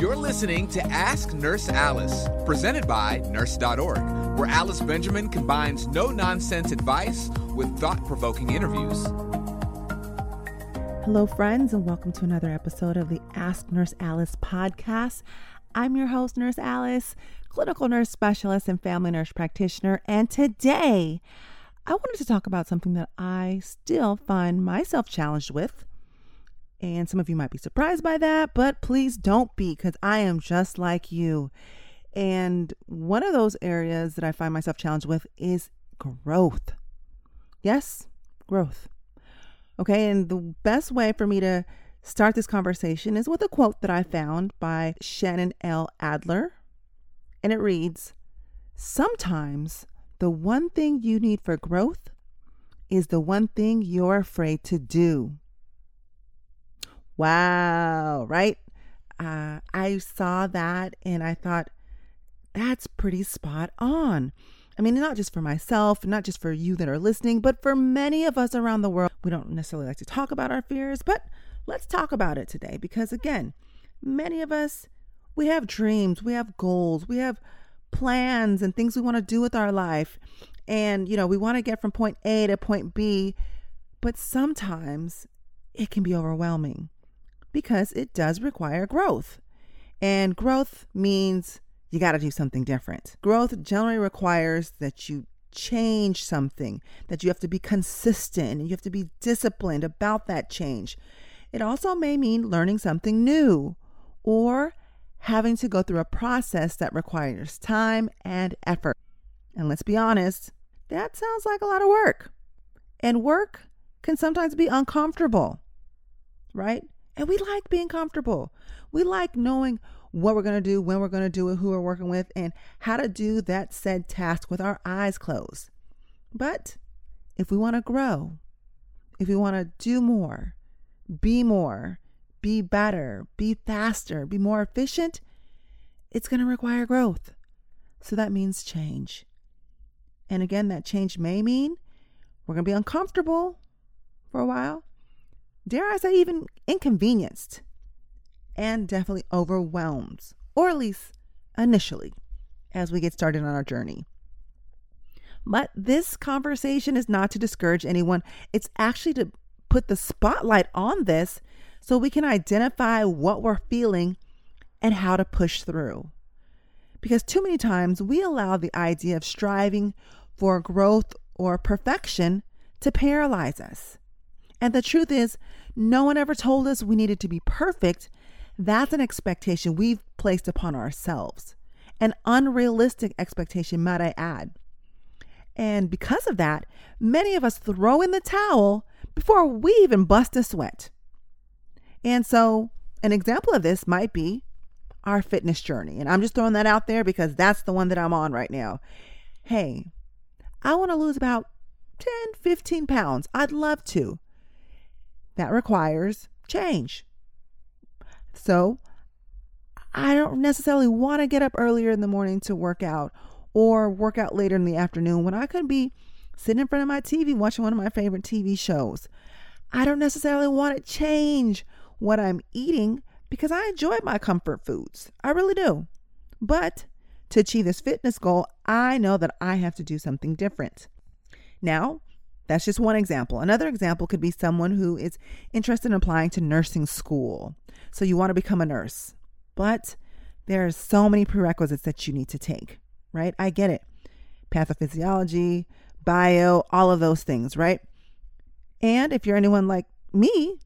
You're listening to Ask Nurse Alice, presented by Nurse.org, where Alice Benjamin combines no nonsense advice with thought provoking interviews. Hello, friends, and welcome to another episode of the Ask Nurse Alice podcast. I'm your host, Nurse Alice, clinical nurse specialist and family nurse practitioner. And today, I wanted to talk about something that I still find myself challenged with. And some of you might be surprised by that, but please don't be because I am just like you. And one of those areas that I find myself challenged with is growth. Yes, growth. Okay, and the best way for me to start this conversation is with a quote that I found by Shannon L. Adler. And it reads Sometimes the one thing you need for growth is the one thing you're afraid to do. Wow, right? Uh, I saw that and I thought, that's pretty spot on. I mean, not just for myself, not just for you that are listening, but for many of us around the world. We don't necessarily like to talk about our fears, but let's talk about it today because, again, many of us, we have dreams, we have goals, we have plans and things we want to do with our life. And, you know, we want to get from point A to point B, but sometimes it can be overwhelming because it does require growth. And growth means you got to do something different. Growth generally requires that you change something, that you have to be consistent and you have to be disciplined about that change. It also may mean learning something new or having to go through a process that requires time and effort. And let's be honest, that sounds like a lot of work. And work can sometimes be uncomfortable, right? And we like being comfortable. We like knowing what we're going to do, when we're going to do it, who we're working with, and how to do that said task with our eyes closed. But if we want to grow, if we want to do more, be more, be better, be faster, be more efficient, it's going to require growth. So that means change. And again, that change may mean we're going to be uncomfortable for a while. Dare I say, even inconvenienced and definitely overwhelmed, or at least initially, as we get started on our journey. But this conversation is not to discourage anyone, it's actually to put the spotlight on this so we can identify what we're feeling and how to push through. Because too many times we allow the idea of striving for growth or perfection to paralyze us. And the truth is, no one ever told us we needed to be perfect. That's an expectation we've placed upon ourselves, an unrealistic expectation, might I add. And because of that, many of us throw in the towel before we even bust a sweat. And so, an example of this might be our fitness journey. And I'm just throwing that out there because that's the one that I'm on right now. Hey, I want to lose about 10, 15 pounds. I'd love to. That requires change. So, I don't necessarily want to get up earlier in the morning to work out or work out later in the afternoon when I could be sitting in front of my TV watching one of my favorite TV shows. I don't necessarily want to change what I'm eating because I enjoy my comfort foods. I really do. But to achieve this fitness goal, I know that I have to do something different. Now, that's just one example. Another example could be someone who is interested in applying to nursing school. So you want to become a nurse, but there are so many prerequisites that you need to take, right? I get it. Pathophysiology, bio, all of those things, right? And if you're anyone like me,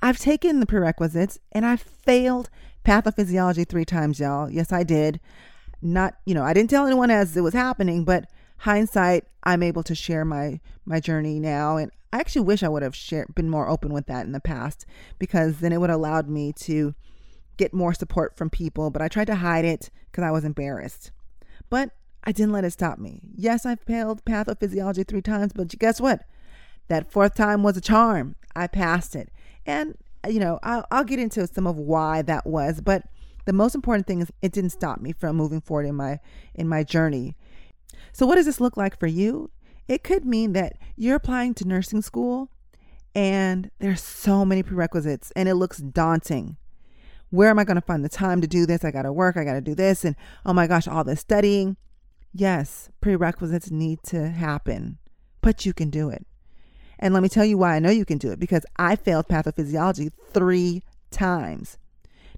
I've taken the prerequisites and I failed pathophysiology three times, y'all. Yes, I did. Not, you know, I didn't tell anyone as it was happening, but hindsight, I'm able to share my my journey now, and I actually wish I would have shared, been more open with that in the past because then it would have allowed me to get more support from people. But I tried to hide it because I was embarrassed. But I didn't let it stop me. Yes, I failed pathophysiology three times, but guess what? That fourth time was a charm. I passed it. And, you know, I'll, I'll get into some of why that was, but the most important thing is it didn't stop me from moving forward in my in my journey. So what does this look like for you? It could mean that you're applying to nursing school and there's so many prerequisites and it looks daunting. Where am I going to find the time to do this? I got to work. I got to do this. And oh my gosh, all this studying. Yes, prerequisites need to happen, but you can do it. And let me tell you why I know you can do it because I failed pathophysiology three times.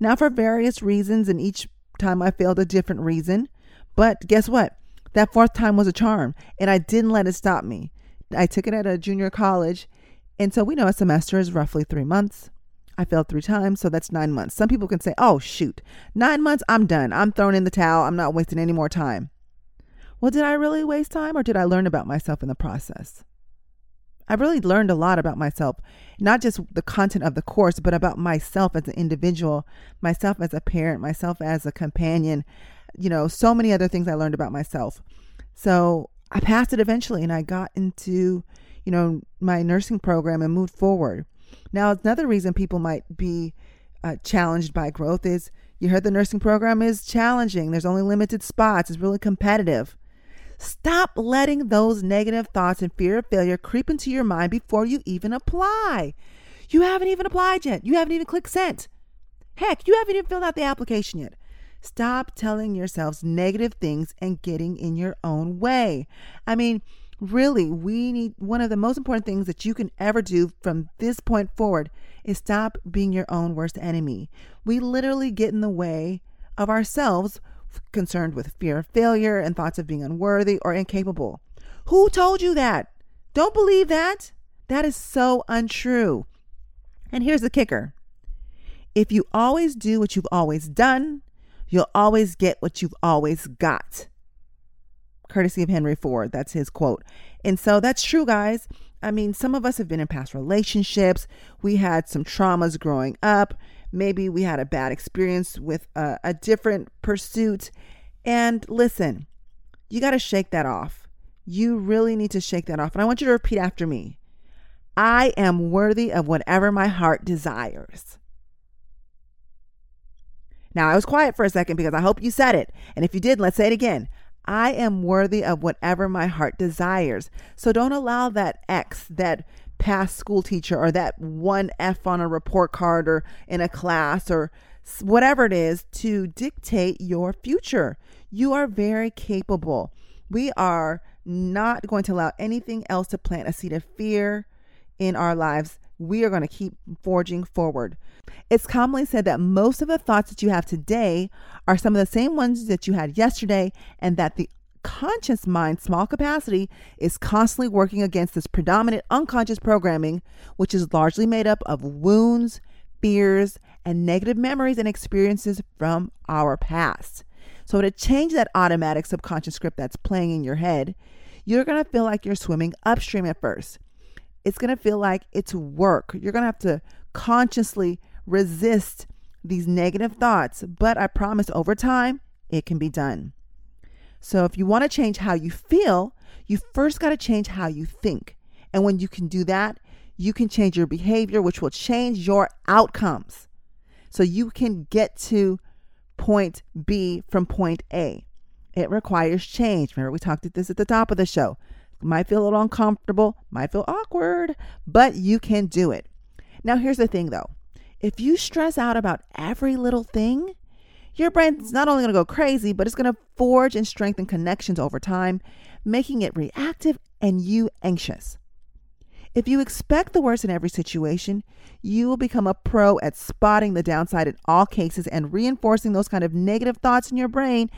Now, for various reasons, and each time I failed a different reason. But guess what? That fourth time was a charm, and I didn't let it stop me. I took it at a junior college, and so we know a semester is roughly three months. I failed three times, so that's nine months. Some people can say, oh, shoot, nine months, I'm done. I'm throwing in the towel. I'm not wasting any more time. Well, did I really waste time or did I learn about myself in the process? I really learned a lot about myself, not just the content of the course, but about myself as an individual, myself as a parent, myself as a companion, you know, so many other things I learned about myself. So I passed it eventually and I got into, you know, my nursing program and moved forward. Now, another reason people might be uh, challenged by growth is you heard the nursing program is challenging. There's only limited spots. It's really competitive. Stop letting those negative thoughts and fear of failure creep into your mind before you even apply. You haven't even applied yet. You haven't even clicked send. Heck, you haven't even filled out the application yet. Stop telling yourselves negative things and getting in your own way. I mean, really, we need one of the most important things that you can ever do from this point forward is stop being your own worst enemy. We literally get in the way of ourselves concerned with fear of failure and thoughts of being unworthy or incapable. Who told you that? Don't believe that. That is so untrue. And here's the kicker if you always do what you've always done, you'll always get what you've always got. Courtesy of Henry Ford. That's his quote. And so that's true, guys. I mean, some of us have been in past relationships. We had some traumas growing up. Maybe we had a bad experience with a, a different pursuit. And listen, you got to shake that off. You really need to shake that off. And I want you to repeat after me I am worthy of whatever my heart desires. Now, I was quiet for a second because I hope you said it. And if you did, let's say it again. I am worthy of whatever my heart desires. So don't allow that X, that past school teacher or that one F on a report card or in a class or whatever it is to dictate your future. You are very capable. We are not going to allow anything else to plant a seed of fear in our lives. We are going to keep forging forward. It's commonly said that most of the thoughts that you have today are some of the same ones that you had yesterday, and that the conscious mind, small capacity, is constantly working against this predominant unconscious programming, which is largely made up of wounds, fears, and negative memories and experiences from our past. So, to change that automatic subconscious script that's playing in your head, you're going to feel like you're swimming upstream at first. It's going to feel like it's work. You're going to have to consciously resist these negative thoughts, but I promise over time, it can be done. So if you want to change how you feel, you first got to change how you think. And when you can do that, you can change your behavior, which will change your outcomes. So you can get to point B from point A. It requires change. Remember, we talked about this at the top of the show. Might feel a little uncomfortable, might feel awkward, but you can do it. Now, here's the thing though if you stress out about every little thing, your brain's not only going to go crazy, but it's going to forge and strengthen connections over time, making it reactive and you anxious. If you expect the worst in every situation, you will become a pro at spotting the downside in all cases and reinforcing those kind of negative thoughts in your brain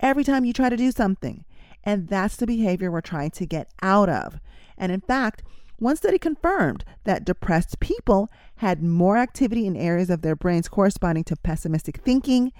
every time you try to do something. And that's the behavior we're trying to get out of. And in fact, one study confirmed that depressed people had more activity in areas of their brains corresponding to pessimistic thinking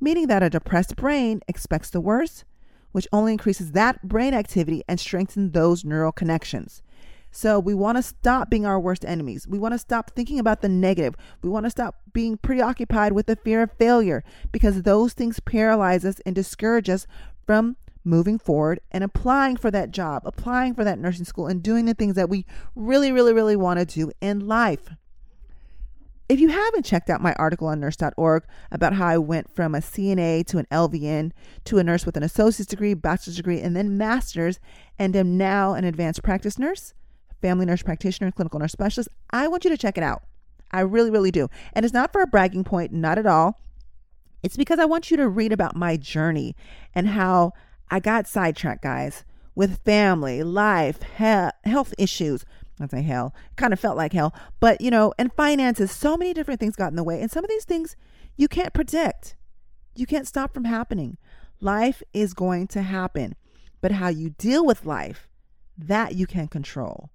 meaning that a depressed brain expects the worst, which only increases that brain activity and strengthens those neural connections. So we want to stop being our worst enemies. We want to stop thinking about the negative. We want to stop being preoccupied with the fear of failure because those things paralyze us and discourage us from moving forward and applying for that job, applying for that nursing school, and doing the things that we really, really, really want to do in life. If you haven't checked out my article on nurse.org about how I went from a CNA to an LVN to a nurse with an associate's degree, bachelor's degree, and then master's, and am now an advanced practice nurse, family nurse practitioner, clinical nurse specialist, I want you to check it out. I really, really do. And it's not for a bragging point, not at all. It's because I want you to read about my journey and how I got sidetracked, guys, with family, life, he- health issues. I say hell, kind of felt like hell, but you know, and finances. So many different things got in the way, and some of these things you can't predict. You can't stop from happening. Life is going to happen, but how you deal with life, that you can control.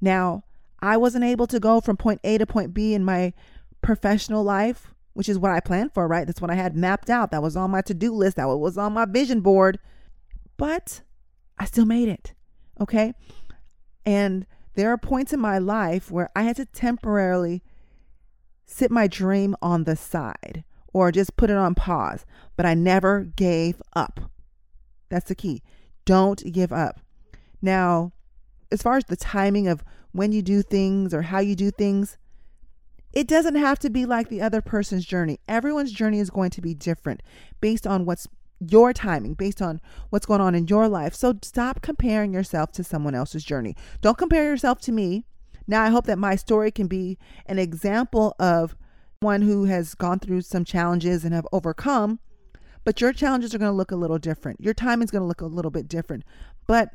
Now, I wasn't able to go from point A to point B in my professional life, which is what I planned for, right? That's what I had mapped out. That was on my to do list. That was on my vision board. But I still made it. Okay. And there are points in my life where I had to temporarily sit my dream on the side or just put it on pause, but I never gave up. That's the key. Don't give up. Now, as far as the timing of when you do things or how you do things, it doesn't have to be like the other person's journey. Everyone's journey is going to be different based on what's your timing, based on what's going on in your life. So stop comparing yourself to someone else's journey. Don't compare yourself to me. Now, I hope that my story can be an example of one who has gone through some challenges and have overcome, but your challenges are going to look a little different. Your time is going to look a little bit different. But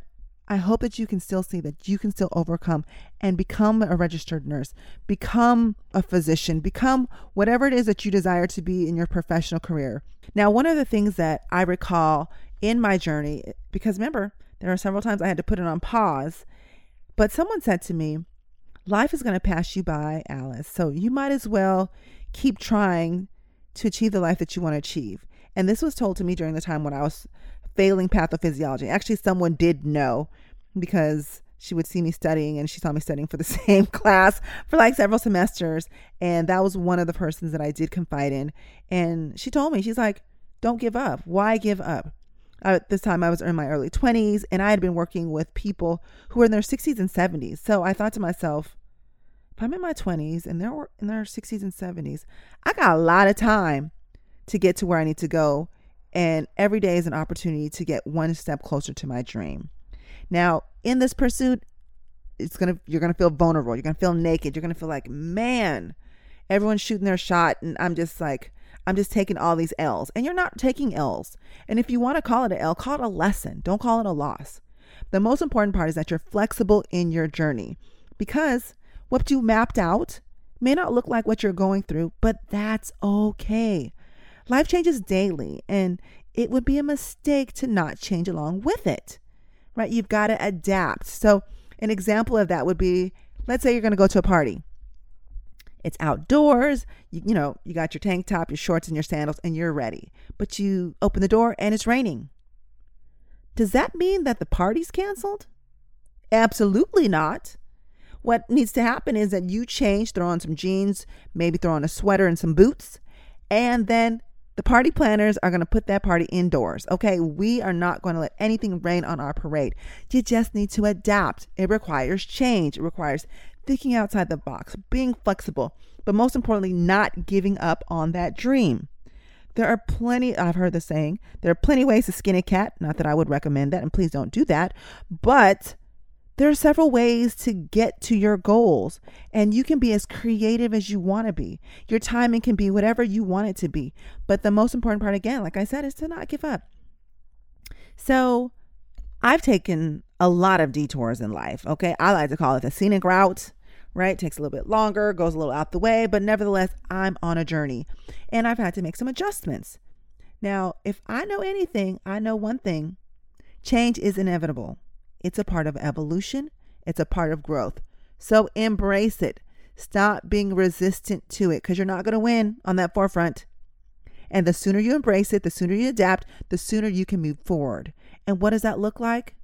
I hope that you can still see that you can still overcome and become a registered nurse, become a physician, become whatever it is that you desire to be in your professional career. Now, one of the things that I recall in my journey, because remember, there are several times I had to put it on pause, but someone said to me, Life is going to pass you by, Alice. So you might as well keep trying to achieve the life that you want to achieve. And this was told to me during the time when I was failing pathophysiology. Actually, someone did know because she would see me studying and she saw me studying for the same class for like several semesters. And that was one of the persons that I did confide in. And she told me, she's like, don't give up. Why give up? Uh, at this time, I was in my early 20s and I had been working with people who were in their 60s and 70s. So I thought to myself, if I'm in my 20s and they're in their 60s and 70s, I got a lot of time to get to where I need to go. And every day is an opportunity to get one step closer to my dream. Now, in this pursuit, it's gonna you're gonna feel vulnerable. You're gonna feel naked. You're gonna feel like, man, everyone's shooting their shot, and I'm just like, I'm just taking all these L's. And you're not taking L's. And if you want to call it an L, call it a lesson. Don't call it a loss. The most important part is that you're flexible in your journey because what you mapped out may not look like what you're going through, but that's okay. Life changes daily, and it would be a mistake to not change along with it, right? You've got to adapt. So, an example of that would be let's say you're going to go to a party. It's outdoors. You, you know, you got your tank top, your shorts, and your sandals, and you're ready. But you open the door and it's raining. Does that mean that the party's canceled? Absolutely not. What needs to happen is that you change, throw on some jeans, maybe throw on a sweater and some boots, and then the party planners are going to put that party indoors. Okay, we are not going to let anything rain on our parade. You just need to adapt. It requires change, it requires thinking outside the box, being flexible, but most importantly, not giving up on that dream. There are plenty, I've heard the saying, there are plenty ways to skin a cat. Not that I would recommend that, and please don't do that. But there are several ways to get to your goals, and you can be as creative as you want to be. Your timing can be whatever you want it to be. But the most important part, again, like I said, is to not give up. So I've taken a lot of detours in life. Okay. I like to call it the scenic route, right? Takes a little bit longer, goes a little out the way, but nevertheless, I'm on a journey and I've had to make some adjustments. Now, if I know anything, I know one thing change is inevitable. It's a part of evolution, it's a part of growth. So embrace it. Stop being resistant to it because you're not going to win on that forefront. And the sooner you embrace it, the sooner you adapt, the sooner you can move forward. And what does that look like?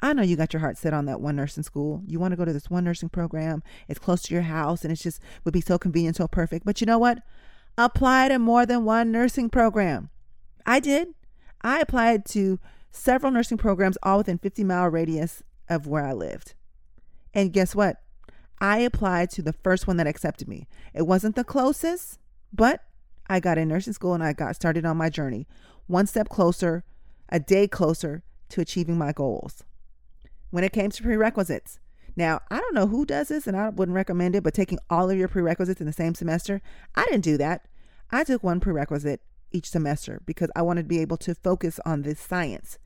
I know you got your heart set on that one nursing school. You want to go to this one nursing program. It's close to your house and it's just would be so convenient, so perfect. But you know what? Apply to more than one nursing program. I did. I applied to several nursing programs all within 50 mile radius of where I lived. And guess what? I applied to the first one that accepted me. It wasn't the closest, but I got in nursing school and I got started on my journey, one step closer, a day closer to achieving my goals. When it came to prerequisites, now I don't know who does this and I wouldn't recommend it, but taking all of your prerequisites in the same semester, I didn't do that. I took one prerequisite each semester because I wanted to be able to focus on this science.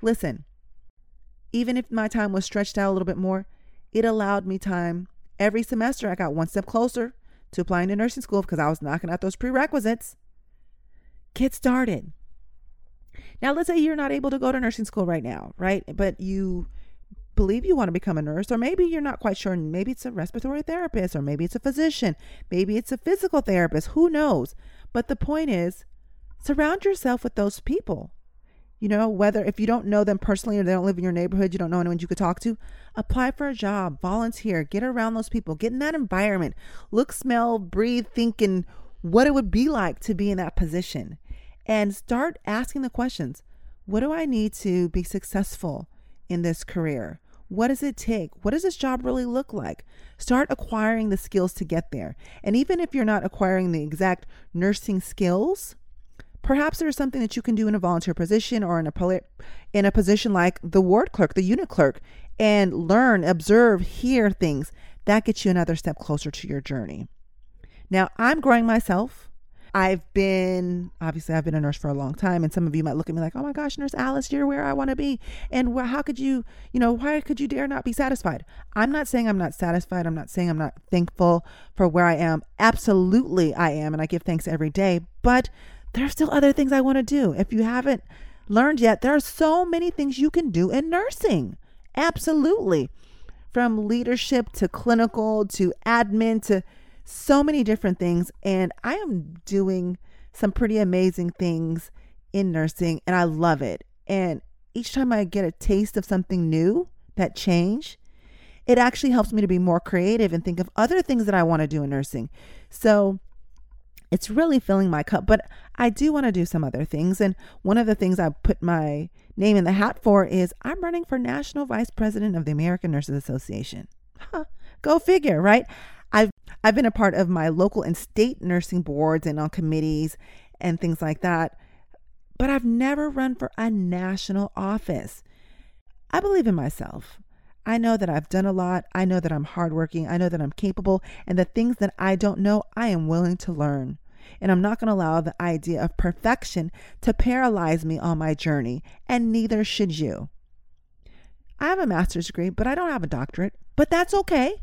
Listen, even if my time was stretched out a little bit more, it allowed me time every semester. I got one step closer to applying to nursing school because I was knocking out those prerequisites. Get started. Now, let's say you're not able to go to nursing school right now, right? But you believe you want to become a nurse, or maybe you're not quite sure. Maybe it's a respiratory therapist, or maybe it's a physician, maybe it's a physical therapist. Who knows? But the point is, surround yourself with those people. You know, whether if you don't know them personally or they don't live in your neighborhood, you don't know anyone you could talk to, apply for a job, volunteer, get around those people, get in that environment, look, smell, breathe, think, and what it would be like to be in that position. And start asking the questions What do I need to be successful in this career? What does it take? What does this job really look like? Start acquiring the skills to get there. And even if you're not acquiring the exact nursing skills, Perhaps there's something that you can do in a volunteer position or in a in a position like the ward clerk, the unit clerk, and learn, observe, hear things. That gets you another step closer to your journey. Now, I'm growing myself. I've been obviously I've been a nurse for a long time, and some of you might look at me like, "Oh my gosh, Nurse Alice, you're where I want to be." And how could you, you know, why could you dare not be satisfied? I'm not saying I'm not satisfied. I'm not saying I'm not thankful for where I am. Absolutely, I am, and I give thanks every day. But there are still other things I want to do. If you haven't learned yet, there are so many things you can do in nursing. Absolutely. From leadership to clinical to admin to so many different things. And I am doing some pretty amazing things in nursing and I love it. And each time I get a taste of something new, that change, it actually helps me to be more creative and think of other things that I want to do in nursing. So it's really filling my cup, but I do want to do some other things. And one of the things I put my name in the hat for is I'm running for National Vice President of the American Nurses Association. Huh, go figure, right? I've I've been a part of my local and state nursing boards and on committees and things like that, but I've never run for a national office. I believe in myself. I know that I've done a lot. I know that I'm hardworking. I know that I'm capable. And the things that I don't know, I am willing to learn and I'm not going to allow the idea of perfection to paralyze me on my journey, and neither should you. I have a master's degree, but I don't have a doctorate, but that's okay.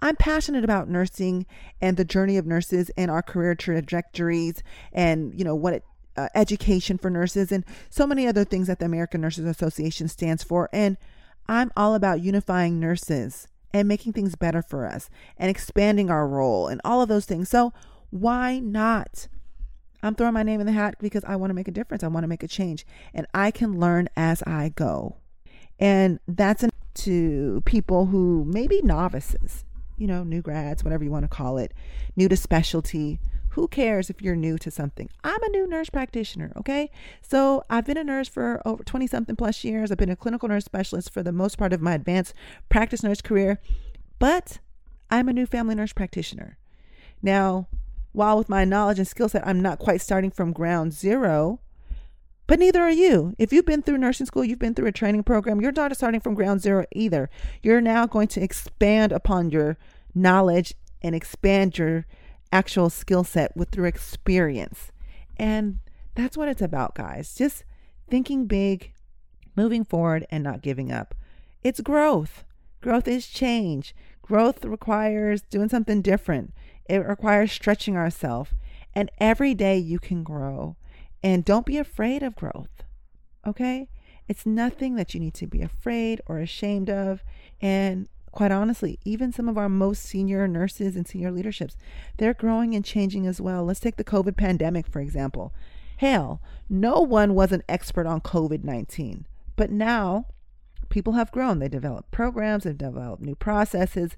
I'm passionate about nursing and the journey of nurses and our career trajectories and, you know, what it, uh, education for nurses and so many other things that the American Nurses Association stands for. And I'm all about unifying nurses and making things better for us and expanding our role and all of those things. So, why not? I'm throwing my name in the hat because I want to make a difference. I want to make a change. And I can learn as I go. And that's to people who may be novices, you know, new grads, whatever you want to call it, new to specialty. Who cares if you're new to something? I'm a new nurse practitioner, okay? So I've been a nurse for over 20 something plus years. I've been a clinical nurse specialist for the most part of my advanced practice nurse career, but I'm a new family nurse practitioner. Now, while with my knowledge and skill set, I'm not quite starting from ground zero, but neither are you. If you've been through nursing school, you've been through a training program, you're not starting from ground zero either. You're now going to expand upon your knowledge and expand your actual skill set with through experience. And that's what it's about, guys. Just thinking big, moving forward, and not giving up. It's growth. Growth is change. Growth requires doing something different. It requires stretching ourselves. And every day you can grow. And don't be afraid of growth. Okay? It's nothing that you need to be afraid or ashamed of. And quite honestly, even some of our most senior nurses and senior leaderships, they're growing and changing as well. Let's take the COVID pandemic, for example. Hell, no one was an expert on COVID 19. But now people have grown. They develop programs, they've developed new processes,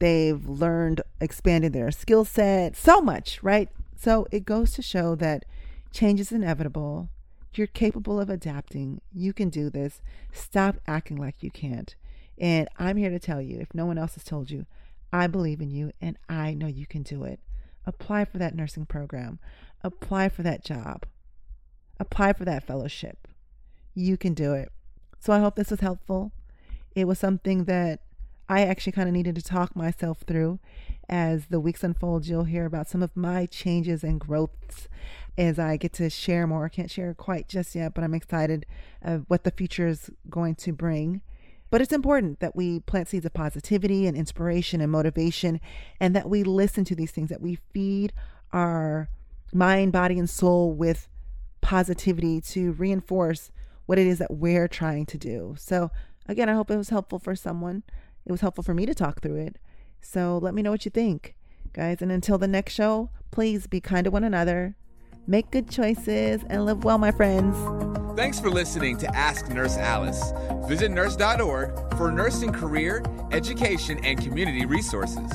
they've learned, expanded their skill set, so much, right? So it goes to show that change is inevitable. You're capable of adapting. You can do this. Stop acting like you can't. And I'm here to tell you if no one else has told you, I believe in you and I know you can do it. Apply for that nursing program, apply for that job, apply for that fellowship. You can do it. So I hope this was helpful. It was something that I actually kind of needed to talk myself through. as the weeks unfold, you'll hear about some of my changes and growths as I get to share more. I can't share quite just yet, but I'm excited of what the future is going to bring. But it's important that we plant seeds of positivity and inspiration and motivation, and that we listen to these things, that we feed our mind, body, and soul with positivity to reinforce what it is that we're trying to do. So, again, I hope it was helpful for someone. It was helpful for me to talk through it. So, let me know what you think, guys. And until the next show, please be kind to one another, make good choices, and live well, my friends. Thanks for listening to Ask Nurse Alice. Visit nurse.org for nursing career, education, and community resources.